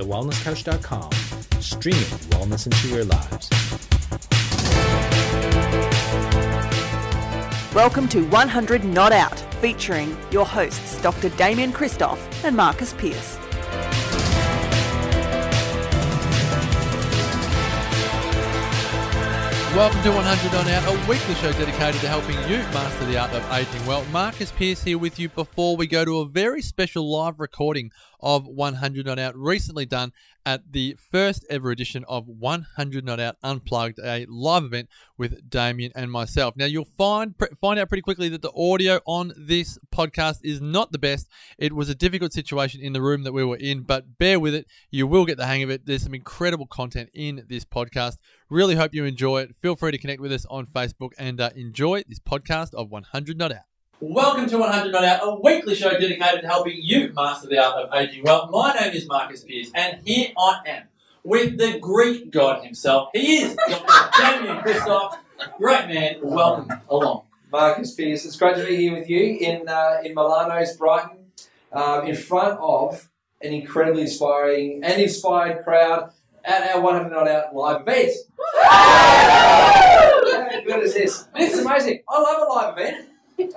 thewellnesscouch.com, streaming wellness into your lives. Welcome to 100 Not Out, featuring your hosts Dr. Damian Kristof and Marcus Pearce. Welcome to 100 Not Out, a weekly show dedicated to helping you master the art of aging well. Marcus Pearce here with you before we go to a very special live recording of 100 Not Out, recently done at the first ever edition of 100 Not Out Unplugged, a live event with Damian and myself. Now, you'll find find out pretty quickly that the audio on this podcast is not the best. It was a difficult situation in the room that we were in, but bear with it. You will get the hang of it. There's some incredible content in this podcast. Really hope you enjoy it. Feel free to connect with us on Facebook and uh, enjoy this podcast of 100 Not Out. Welcome to 100 Not Out, a weekly show dedicated to helping you master the art of aging well. My name is Marcus Pearce, and here I am with the Greek god himself. He is Dr. Damian Kristof. Great man, welcome along. Marcus Pearce, it's great to be here with you in uh, in Milano's Brighton, um, in front of an incredibly inspiring and inspired crowd at our 100 Not Out live event. How good is this? This is amazing. I love a live event. It's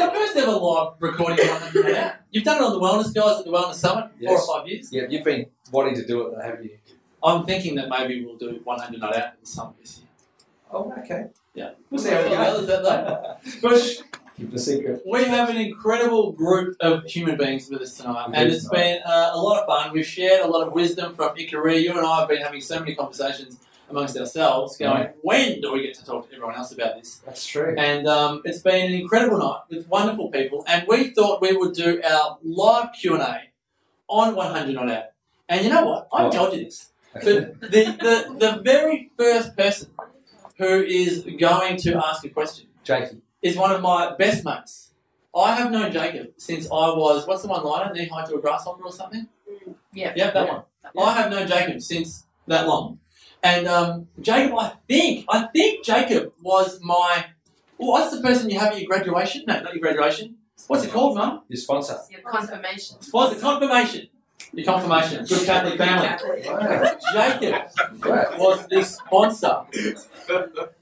our first ever live recording 100 Not Out. You've done it on the Wellness Guys at the Wellness Summit four Yes. or five years. Yeah, you've been wanting to do it, haven't you? I'm thinking that maybe we'll do 100 Not Out at the Summit this year. Oh, okay. Yeah. We'll see how we How go. is that though? But Keep the secret. We have an incredible group of human beings with us tonight, and it's been uh, a lot of fun. We've shared a lot of wisdom from Ikaria. You and I have been having so many conversations amongst ourselves, going, when do we get to talk to everyone else about this? That's true. And um, it's been an incredible night with wonderful people, and we thought we would do our live Q and A on 100 Not Out. And you know what? I What? told you this. But the, the, the very first person who is going to ask a question Jakey. is one of my best mates. I have known Jacob since I was, what's the one liner, knee high to a grasshopper or something? Yeah. Yep, that one. I have known Jacob since that long. And um, Jacob, I think, I think Jacob was my, Well, what's the person you have at your graduation? No, not your graduation. What's it called, Mum? Your sponsor. Your confirmation. What's the confirmation? Your confirmation. Good Catholic family. Wow. Jacob was the sponsor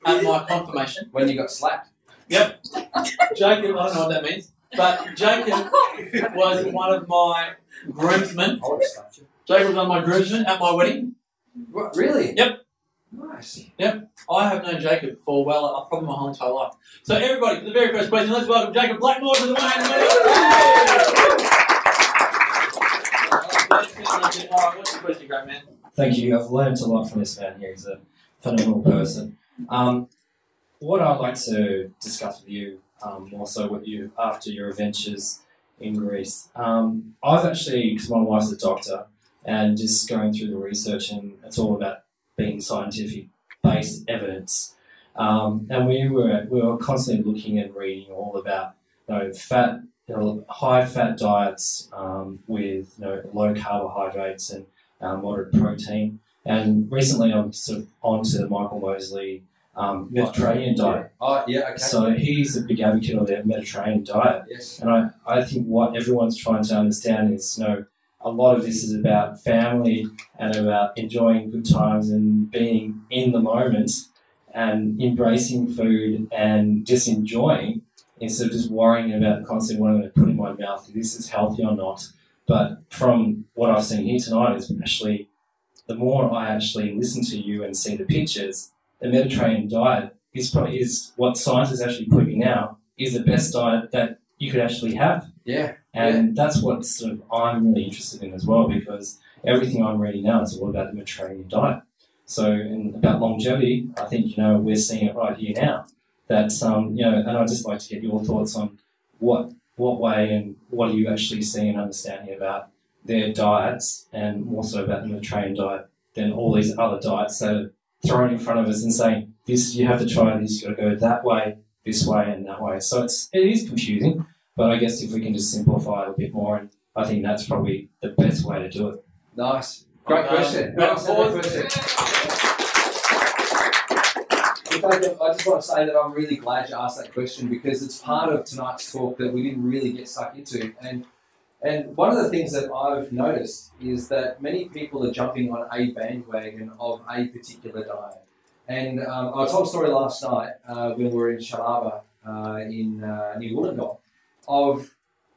at my confirmation. When you got slapped. Yep. Jacob, I don't know what that means, but Jacob was one of my groomsmen. I would have you. Jacob was one of my groomsmen at my wedding. What, really? Yep. Nice. Yep. I have known Jacob for, well, uh, probably my whole entire life. So, everybody, for the very first question, let's welcome Jacob Blackmore to the All right, what's the question, great man? Thank you. I've learned a lot from this man here. He's a phenomenal person. Um, what I'd like to discuss with you, um, more so with you after your adventures in Greece. Um, I've actually, because my wife's a doctor, and just going through the research, and it's all about being scientific based evidence. Um, and we were we were constantly looking and reading all about you know fat, you know, high fat diets um, with you know low carbohydrates and um, moderate protein. And recently, I'm sort of onto the Michael Mosley um, Mediterranean diet. Oh, yeah, okay. So he's a big advocate of the Mediterranean diet. yes. And I, I think what everyone's trying to understand is, you know, a lot of this is about family and about enjoying good times and being in the moment and embracing food and just enjoying instead of just worrying about constantly what I'm going to put in my mouth, if this is healthy or not. But from what I've seen here tonight, is actually the more I actually listen to you and see the pictures, the Mediterranean diet is probably is what science is actually proving now is the best diet that you could actually have. Yeah. And that's what sort of I'm really interested in as well because everything I'm reading now is all about the Mediterranean diet. So, and about longevity, I think you know we're seeing it right here now. That um, you know, and I'd just like to get your thoughts on what what way and what are you actually seeing and understanding about their diets, and more so about the Mediterranean diet than all these other diets that are thrown in front of us and saying this you have to try this, you got to go that way, this way, and that way. So it's it is confusing. But I guess if we can just simplify it a bit more, and I think that's probably the best way to do it. Nice. Great Um, question. great Nice, question. In fact, I just want to say that I'm really glad you asked that question because it's part of tonight's talk that we didn't really get stuck into. And And one of the things that I've noticed is that many people are jumping on a bandwagon of a particular diet. And um, I told a story last night uh, when we were in Shellharbour uh, in uh, New Wollongong of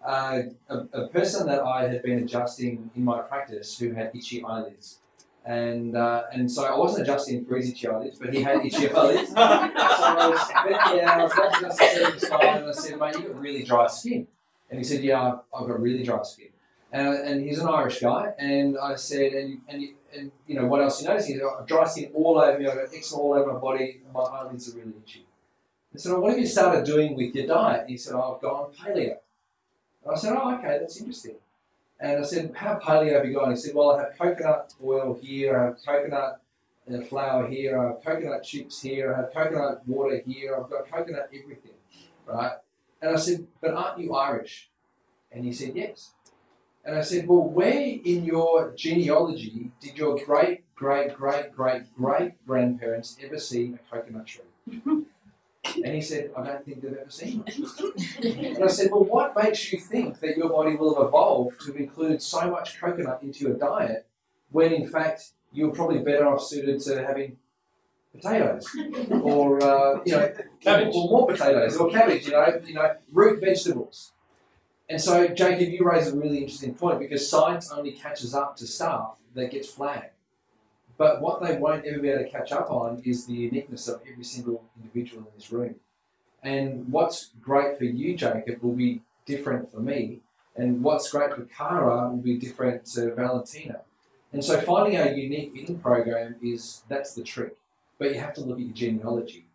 uh, a, a person that I had been adjusting in my practice who had itchy eyelids. And, uh, and so I wasn't adjusting for his itchy eyelids, but he had itchy eyelids. so I was, yeah, I was at the time and I said, mate, you've got really dry skin. And he said, yeah, I've, I've got really dry skin. And, and he's an Irish guy. And I said, and, and, you- and you know, what else you notice? He said, I've got dry skin all over me, I've got eczema all over my body, and my eyelids are really itchy. I said, well, what have you started doing with your diet? He said, oh, I've gone paleo. And I said, oh, okay, that's interesting. And I said, how paleo have you gone? He said, well, I have coconut oil here, I have coconut uh, flour here, I have coconut chips here, I have coconut water here, I've got coconut everything, right? And I said, but aren't you Irish? And he said, yes. And I said, well, where in your genealogy did your great, great, great, great, great grandparents ever see a coconut tree? And he said, I don't think they've ever seen one. And I said, Well, what makes you think that your body will have evolved to include so much coconut into your diet when in fact you're probably better off suited to having potatoes or uh, you know Cabbage. or more potatoes or cabbage, you know, you know, root vegetables. And so, Jacob, you raise a really interesting point because science only catches up to stuff that gets flagged. But what they won't ever be able to catch up on is the uniqueness of every single individual in this room. And what's great for you, Jacob, will be different for me. And what's great for Cara will be different to Valentina. And so finding a unique eating program is that's the trick. But you have to look at your genealogy.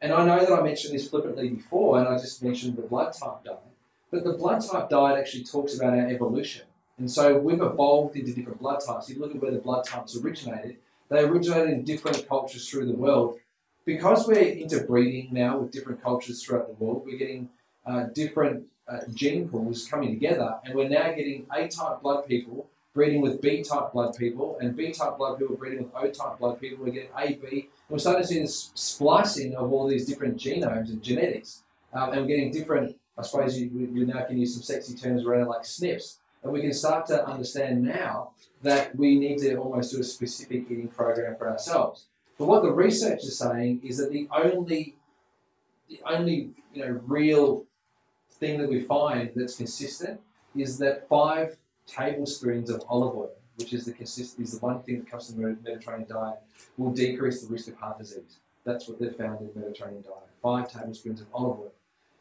And I know that I mentioned this flippantly before, and I just mentioned the blood type diet. But the blood type diet actually talks about our evolution. And so we've evolved into different blood types. If You look at where the blood types originated, they originated in different cultures through the world. Because we're interbreeding now with different cultures throughout the world, we're getting uh, different uh, gene pools coming together, and we're now getting A type blood people breeding with B type blood people, and B type blood people breeding with O type blood people. We're getting A, B, and we're starting to see this splicing of all these different genomes and genetics, um, and we're getting different. I suppose you, you now can use some sexy terms around it like SNPs, and we can start to understand now that we need to almost do a specific eating program for ourselves. But what the research is saying is that the only, the only you know real thing that we find that's consistent is that five tablespoons of olive oil, which is the consist is the one thing that comes from the Mediterranean diet, will decrease the risk of heart disease. That's what they've found in the Mediterranean diet. Five tablespoons of olive oil.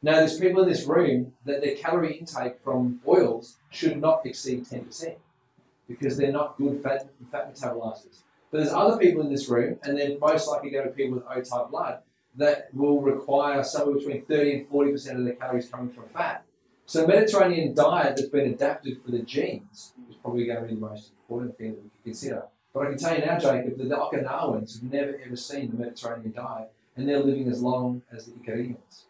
Now, there's people in this room that their calorie intake from oils should not exceed 10% because they're not good fat, fat metabolizers. But there's other people in this room, and they're most likely going to be people with O type blood, that will require somewhere between 30 and 40% of their calories coming from fat. So, Mediterranean diet that's been adapted for the genes is probably going to be the most important thing that we can consider. But I can tell you now, Jacob, that the Okinawans have never ever seen the Mediterranean diet, and they're living as long as the Icarians.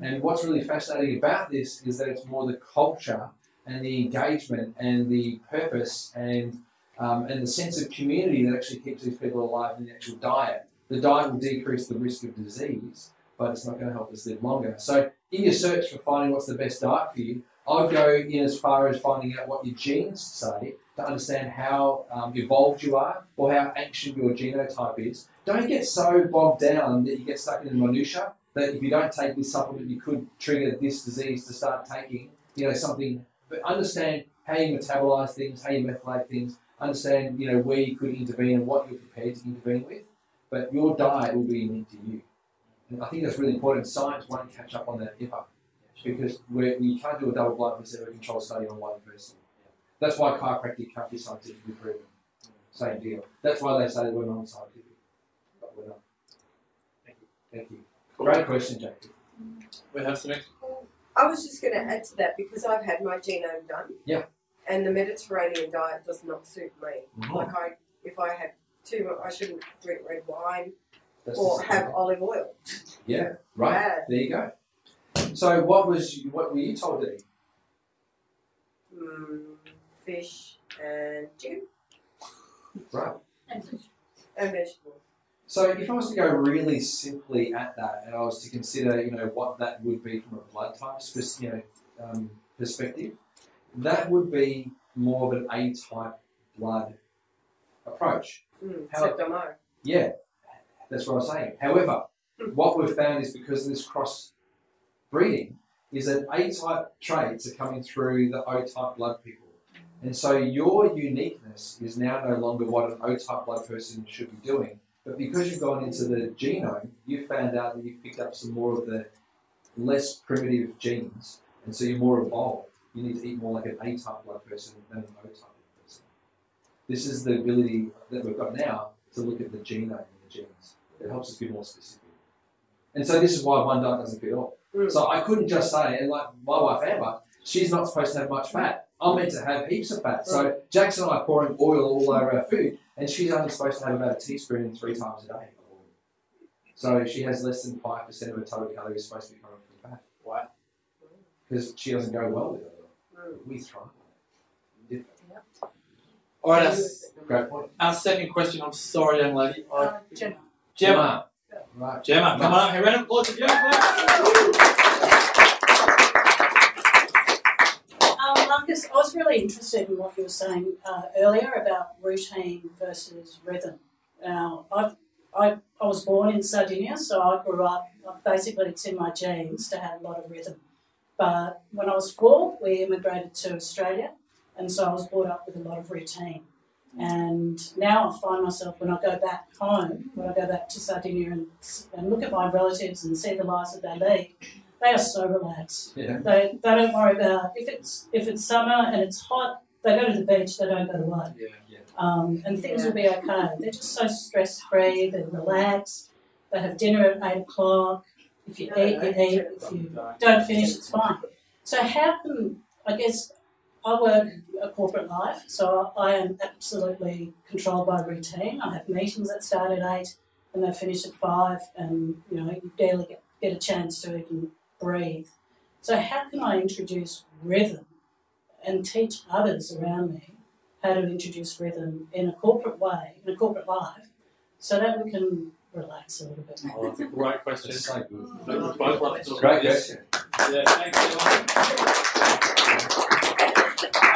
And what's really fascinating about this is that it's more the culture and the engagement and the purpose and um, and the sense of community that actually keeps these people alive in the actual diet. The diet will decrease the risk of disease, but it's not going to help us live longer. So, in your search for finding what's the best diet for you, I'd go in as far as finding out what your genes say to understand how um, evolved you are or how ancient your genotype is. Don't get so bogged down that you get stuck in the minutia that if you don't take this supplement, you could trigger this disease to start taking, you know, something. But understand how you metabolize things, how you methylate things. Understand, you know, where you could intervene and what you're prepared to intervene with. But your diet will be unique to you. And I think that's really important. Science won't catch up on that ever because we're, we can't do a double blind placebo controlled study on one person. That's why chiropractic can't be scientifically proven. Same deal. That's why they say we're non scientific. But we're not. Thank you. Thank you. Great question, Jacob. We have some next. I was just going to add to that because I've had my genome done. Yeah. And the Mediterranean diet does not suit me. Mhm. Like I, if I had too, much, I shouldn't drink red wine That's or just- have olive oil. Yeah, right. Bad. There you go. So, what was what were you told to eat? Mm, fish and chicken Right. and vegetables. So, if I was to go really simply at that, and I was to consider, you know, what that would be from a blood type, you know, um, perspective, that would be more of an A type blood approach. Mm, How- except. Yeah, that's what I'm saying. However, what we've found is because of this cross breeding, is that A type traits are coming through the O type blood people. And so your uniqueness is now no longer what an O type blood person should be doing. But because you've gone into the genome, you found out that you've picked up some more of the less primitive genes. And so you're more evolved. You need to eat more like an A type blood person than an O type blood person. This is the ability that we've got now to look at the genome and the genes. It helps us be more specific. And so this is why one diet doesn't fit all. Mm. So I couldn't just say, and like my wife Amber, she's not supposed to have much fat. I'm meant to have heaps of fat. So Jackson and I are pouring oil all over our food, and she's only supposed to have about a teaspoon three times a day. So she has less than five percent of her total calories supposed to be coming from fat. Wow. Because she doesn't go well with it. Mm. We thrive. Different. All right, our, Great point. our second question. I'm sorry, young lady. I, Uh, Gemma. Gemma. Right. Gemma, come on up here. Round of applause for Gemma. Really interested in what you were saying uh, earlier about routine versus rhythm. Now, I've, I, I was born in Sardinia, so I grew up, basically it's in my genes to have a lot of rhythm. But when I was four, we immigrated to Australia, and so I was brought up with a lot of routine. And now I find myself, when I go back home, when I go back to Sardinia and, and look at my relatives and see the lives that they lead, they are so relaxed. Yeah. They, they don't worry about if it's if it's summer and it's hot. They go to the beach. They don't go to work, Yeah. Yeah. um, and things will be okay. They're just so stress free. They're relaxed. They have dinner at eight o'clock. If you eat, you eat. If you don't finish, it's fine. So how can I guess I work a corporate life, so I am absolutely controlled by routine. I have meetings that start at eight and they finish at five, and you know you barely get, get a chance to even breathe. So how can I introduce rhythm and teach others around me how to introduce rhythm in a corporate way, in a corporate life, so that we can relax a little bit more? Oh, that's a great question. It's so good. We both love to talk Great question. Yeah, thanks, Gemma.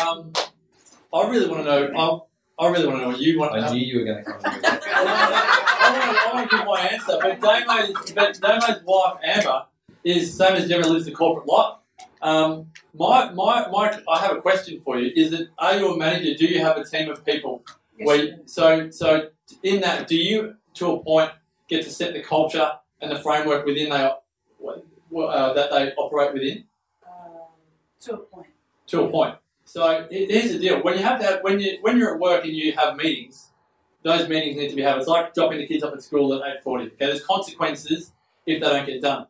Um, I really want to know. I, I really want to know what you want. I knew you were going to come with it. I want to give my answer, but Damo's, but Damo's wife Amber is the same as Gemma lives the corporate life. Um, my, my, my, I have a question for you. Is that are you a manager? Do you have a team of people? Yes. Where you- so so in that, do you to a point get to set the culture and the framework within they uh, that they operate within? Um, to a point. to a point. So here's the deal: when you have that, when you when you're at work and you have meetings, those meetings need to be had. It's like dropping the kids off at school at eight forty. Okay, there's consequences if they don't get done.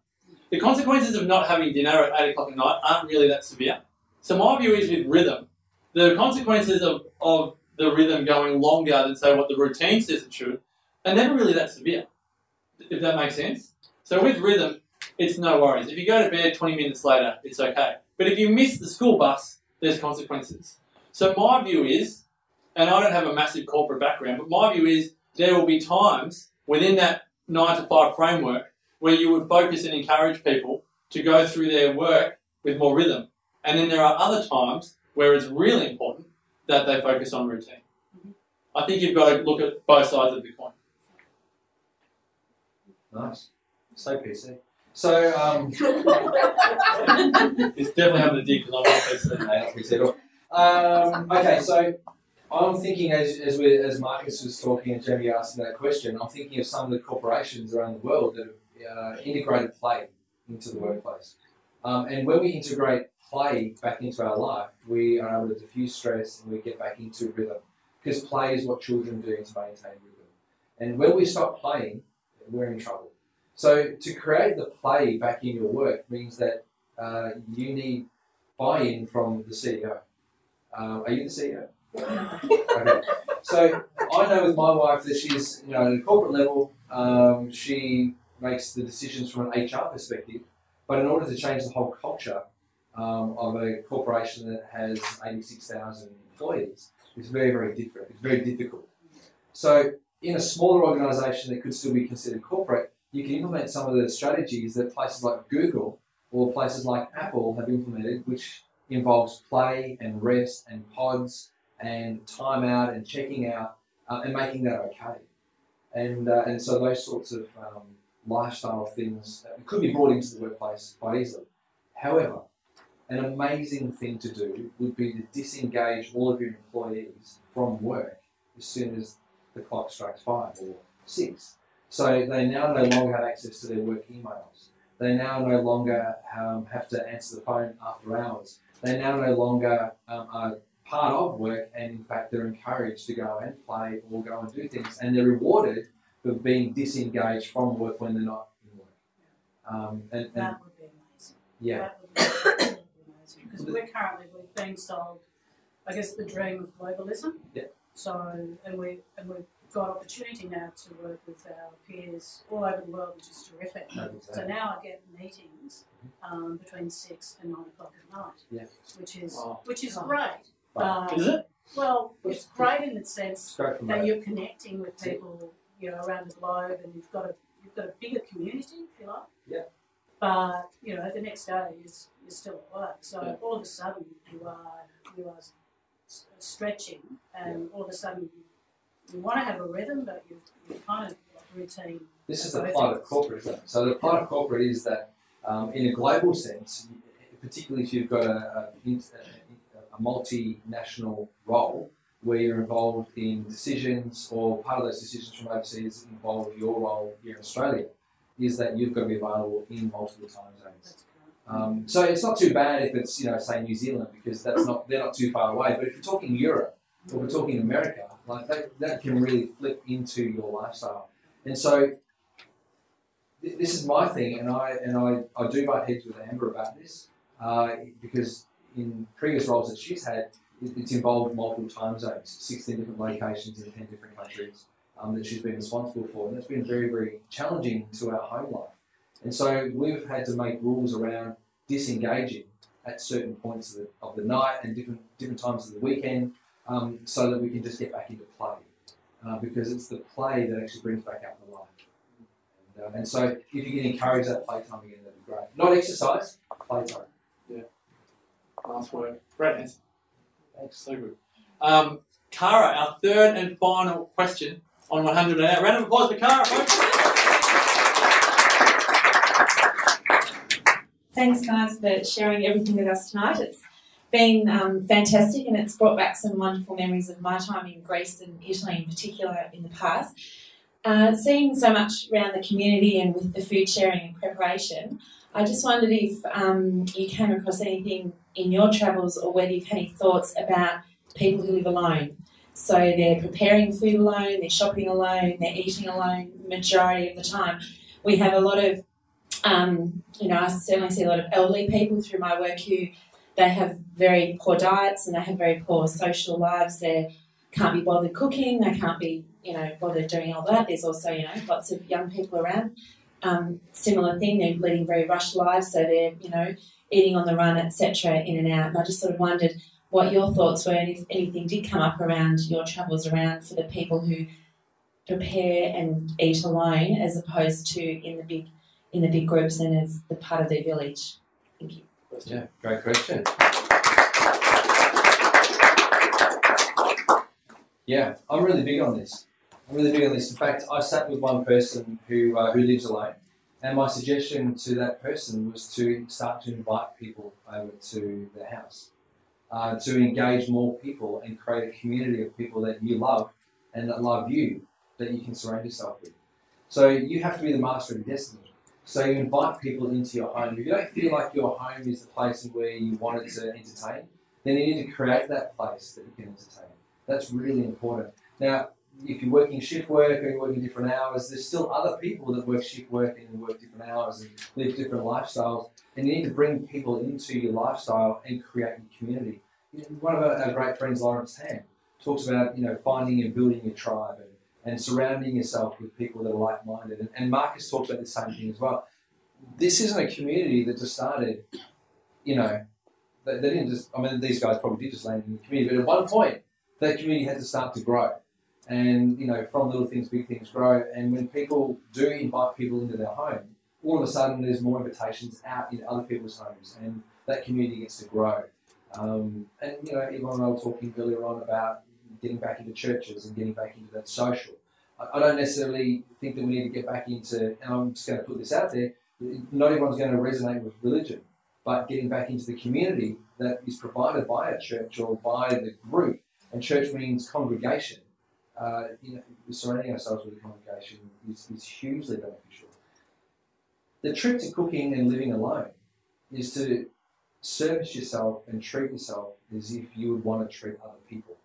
The consequences of not having dinner at eight o'clock at night aren't really that severe. So my view is with rhythm, the consequences of, of the rhythm going longer than say what the routine says it should are never really that severe. If that makes sense. So with rhythm, it's no worries. If you go to bed 20 minutes later, it's okay. But if you miss the school bus, there's consequences. So my view is, and I don't have a massive corporate background, but my view is there will be times within that nine to five framework where you would focus and encourage people to go through their work with more rhythm. And then there are other times where it's really important that they focus on routine. I think you've got to look at both sides of the coin. Nice. So PC. So, um, It's definitely having a dig because I'm not PC. no, not PC at all. Um, okay, so I'm thinking as, as, we, as Marcus was talking and Jamie asking that question, I'm thinking of some of the corporations around the world that have uh, integrated play into the workplace. Um, and when we integrate play back into our life, we are able to diffuse stress and we get back into rhythm. Because play is what children do to maintain rhythm. And when we stop playing, we're in trouble. So to create the play back in your work means that uh, you need buy-in from the CEO. Um, are you the CEO? okay. So I know with my wife that she's, you know, at a corporate level, um, she makes the decisions from an HR perspective. But in order to change the whole culture um, of a corporation that has 86,000 employees, it's very, very different. It's very difficult. So in a smaller organisation that could still be considered corporate, you can implement some of the strategies that places like Google or places like Apple have implemented, which involves play and rest and pods and time out and checking out uh, and making that okay. And, uh, and so those sorts of um, lifestyle things uh, could be brought into the workplace quite easily. However, an amazing thing to do would be to disengage all of your employees from work as soon as the clock strikes five or six. So they now no longer have access to their work emails. They now no longer um, have to answer the phone after hours. They now no longer um, are part of work, and in fact, they're encouraged to go and play or go and do things, and they're rewarded for being disengaged from work when they're not in work. Um, and, and That would be amazing. yeah, That would be amazing. Because we're currently we've been sold, I guess, the dream of globalism. Yeah. So and we and we've got opportunity now to work with our peers all over the world, which is terrific. no, So now I get meetings um, between six and nine o'clock at night. Yeah. Which is Wow. which is Oh. great. But Um, Is it? Well, it's great in the sense straight from that that. you're connecting with people, you know, around the globe, and you've got a you've got a bigger community, if you like. Yeah. But you know, the next day is you're still at work, so Yeah. all of a sudden you are you are s- stretching, and all of a sudden you, you want to have a rhythm, but you you kind of routine. This is the plight of corporate, isn't it? So the plight of corporate is that, um, in a global sense, particularly if you've got a, a, a multinational role where you're involved in decisions or part of those decisions from overseas involve your role here in Australia, is that you've got to be available in multiple time zones. Um, so it's not too bad if it's you know say New Zealand because that's not they're not too far away. But if you're talking Europe or we're talking America, like that, that can really flip into your lifestyle. And so th- this is my thing, and I and I, I do butt heads with Amber about this uh, because in previous roles that she's had, it's involved multiple time zones, 16 different locations in 10 different countries um, that she's been responsible for, and that's been very very challenging to our home life. And so we've had to make rules around disengaging at certain points of the, of the night and different different times of the weekend, um, so that we can just get back into play, uh, because it's the play that actually brings back out the life. And, uh, and so if you can encourage that playtime again, that'd be great. Not exercise, playtime. Nice work. Great answer. Thanks. So good. Um, Cara, our third and final question on 100 Not Out. Round of applause for Cara. Thanks, guys, for sharing everything with us tonight. It's been um, fantastic and it's brought back some wonderful memories of my time in Greece and Italy in particular in the past. Uh, seeing so much around the community and with the food sharing and preparation, I just wondered if um, you came across anything in your travels or whether you've had any thoughts about people who live alone. So they're preparing food alone, they're shopping alone, they're eating alone majority of the time. We have a lot of um, you know, I certainly see a lot of elderly people through my work who they have very poor diets and they have very poor social lives. They can't be bothered cooking. They can't be, you know, bothered doing all that. There's also, you know, lots of young people around. Um, similar thing. They're leading very rushed lives, so they're, you know, eating on the run, etc., in and out. And I just sort of wondered what your thoughts were, and if anything did come up around your travels around for the people who prepare and eat alone, as opposed to in the big in the big groups and as the part of their village. Thank you. Yeah, great question. Yeah, I'm really big on this. Really on this. In fact, I sat with one person who uh, who lives alone, and my suggestion to that person was to start to invite people over to their house, uh, to engage more people and create a community of people that you love and that love you that you can surround yourself with. So you have to be the master of destiny. So you invite people into your home. If you don't feel like your home is the place where you wanted to entertain, then you need to create that place that you can entertain. That's really important. Now, if you're working shift work or you're working different hours, there's still other people that work shift work and work different hours and live different lifestyles. And you need to bring people into your lifestyle and create your community. One of our, great friends, Lawrence Ham, talks about you know finding and building your tribe and, and surrounding yourself with people that are like-minded. And, and Marcus talks about the same thing as well. This isn't a community that just started, you know, they, they didn't just. I mean, these guys probably did just land in the community, but at one point, that community had to start to grow. And you know, from little things, big things grow. And when people do invite people into their home, all of a sudden there's more invitations out in other people's homes, and that community gets to grow. Um, and you know, Yvonne and I were talking earlier on about getting back into churches and getting back into that social. I, I don't necessarily think that we need to get back into, and I'm just going to put this out there. Not everyone's going to resonate with religion, but getting back into the community that is provided by a church or by the group, and church means congregation. Uh, you know, surrounding ourselves with a congregation is, is hugely beneficial. The trick to cooking and living alone is to service yourself and treat yourself as if you would want to treat other people.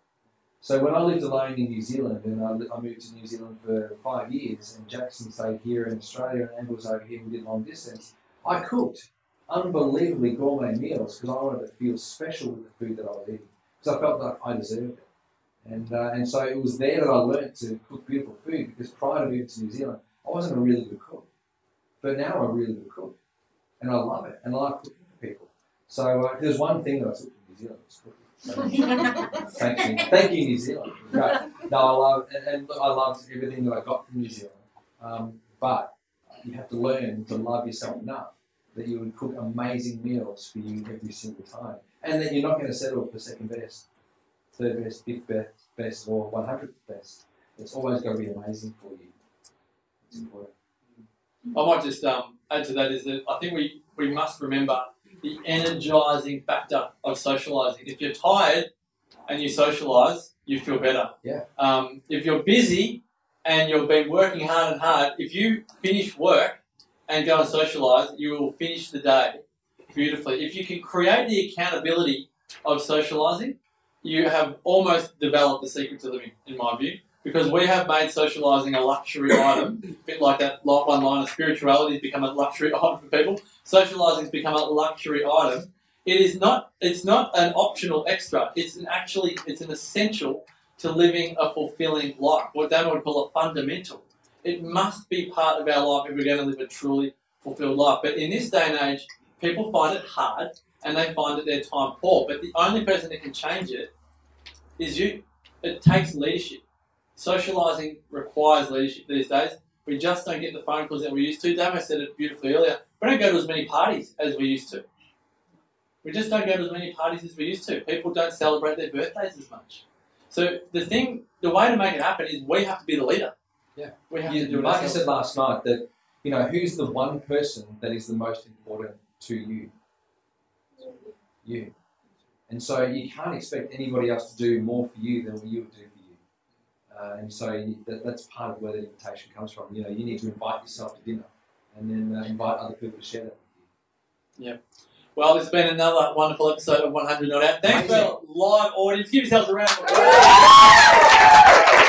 So when I lived alone in New Zealand, and I, I moved to New Zealand for five years, and Jackson stayed here in Australia, and Amber was over here, and we did long distance, I cooked unbelievably gourmet meals because I wanted to feel special with the food that I was eating, because I felt like I deserved it. And, uh, and so it was there that I learned to cook beautiful food because prior to moving to New Zealand, I wasn't a really good cook. But now I'm a really good cook. And I love it. And I like cooking for people. So uh, there's one thing that I took from New Zealand, it's cooking. So, thank you. Thank you, New Zealand. Great. No, I love, and, and look, I loved everything that I got from New Zealand. Um, but you have to learn to love yourself enough that you would cook amazing meals for you every single time. And that you're not going to settle for second best best, fifth best, best or 100th best. It's always going to be amazing for you. It's important. I might just um, add to that is that I think we, we must remember the energizing factor of socializing. If you're tired and you socialize, you feel better. Yeah. Um, if you're busy and you've been working hard and hard, if you finish work and go and socialize, you will finish the day beautifully. If you can create the accountability of socializing, you have almost developed the secret to living, in my view, because we have made socializing a luxury item, a bit like that one line of spirituality has become a luxury item for people. Socializing has become a luxury item. It is not. It's not an optional extra. It's an actually. It's an essential to living a fulfilling life. What Damon would call a fundamental. It must be part of our life if we're going to live a truly fulfilled life. But in this day and age, people find it hard and they find that their time poor. But the only person that can change it is you. It takes leadership. Socializing requires leadership these days. We just don't get the phone calls that we used to. Damo said it beautifully earlier. We don't go to as many parties as we used to. We just don't go to as many parties as we used to. People don't celebrate their birthdays as much. So the thing, the way to make it happen is we have to be the leader. Yeah. We have You, to do it like I said last night, that you know who's the one person that is the most important to you. You. And so you can't expect anybody else to do more for you than what you would do for you. Uh, and so you, that, that's part of where the invitation comes from. You know, you need to invite yourself to dinner, and then uh, invite other people to share that with you. Yeah. Well, it's been another wonderful episode of 100 Not Out. Thanks for Amazing. our live audience. Give yourselves a round of applause.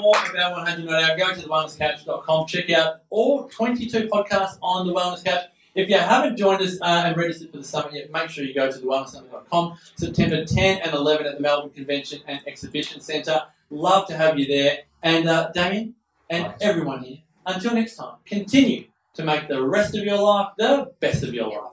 more about 100 Not Out. Go to thewellnesscouch.com. Check out all 22 podcasts on the Wellness Couch. If you haven't joined us uh, and registered for the summit yet, make sure you go to thewellnesssummit.com. September 10 and 11 at the Melbourne Convention and Exhibition Centre. Love to have you there. And uh, Damian and Right. everyone here, until next time, continue to make the rest of your life the best of your life.